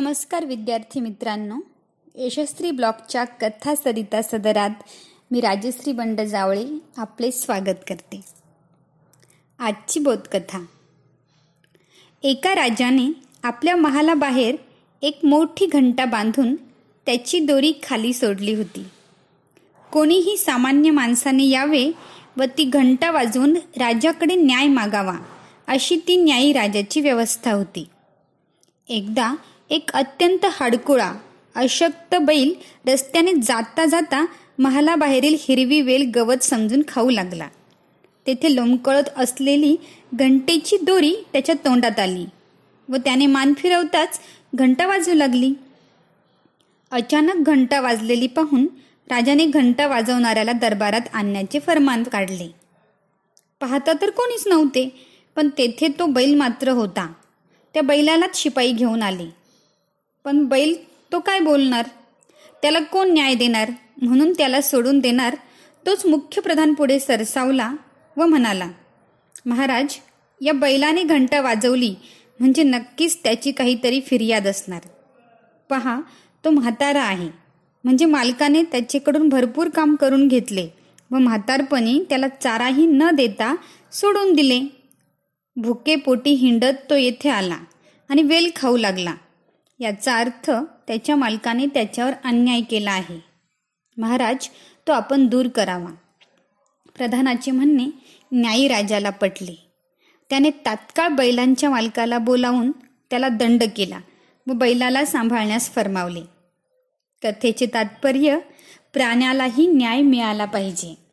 नमस्कार विद्यार्थी मित्रांनो. यशस्वी ब्लॉकच्या कथा सरिता सदरात मी राजश्री बंड जावळे आपले स्वागत करते. आजची बोधकथा. एका राजाने आपल्या महालाबाहेर एक मोठी घंटा बांधून त्याची दोरी खाली सोडली होती. कोणीही सामान्य माणसाने यावे व ती घंटा वाजवून राजाकडे न्याय मागावा अशी ती न्यायी राजाची व्यवस्था होती. एकदा एक अत्यंत हाडकुळा अशक्त बैल रस्त्याने जाता जाता महालाबाहेरील हिरवी वेल गवत समजून खाऊ लागला. तेथे लोंबकळत असलेली घंटेची दोरी त्याच्या तोंडात आली व त्याने मान फिरवताच घंटा वाजू लागली. अचानक घंटा वाजलेली पाहून राजाने घंटा वाजवणाऱ्याला दरबारात आणण्याचे फरमान काढले. पाहता तर कोणीच नव्हते पण तेथे तो बैल मात्र होता. त्या बैलालाच शिपाई घेऊन आले. पण बैल तो काय बोलणार? त्याला कोण न्याय देणार? म्हणून त्याला सोडून देणार तोच मुख्य प्रधान पुढे सरसावला व म्हणाला महाराज या बैलाने घंटा वाजवली म्हणजे नक्कीच त्याची काहीतरी फिर्याद असणार. पहा तो म्हातारा आहे. म्हणजे मालकाने त्याच्याकडून भरपूर काम करून घेतले व म्हातारपणी त्याला चाराही न देता सोडून दिले. भुके पोटी हिंडत तो येथे आला आणि वेल खाऊ लागला. याचा अर्थ त्याच्या मालकाने त्याच्यावर अन्याय केला आहे. महाराज तो आपण दूर करावा. प्रधानाचे म्हणणे न्यायी राजाला पटले. त्याने तात्काळ बैलांच्या मालकाला बोलावून त्याला दंड केला व बैलाला सांभाळण्यास फरमावले. कथेचे तात्पर्य प्राण्यालाही न्याय मिळाला पाहिजे.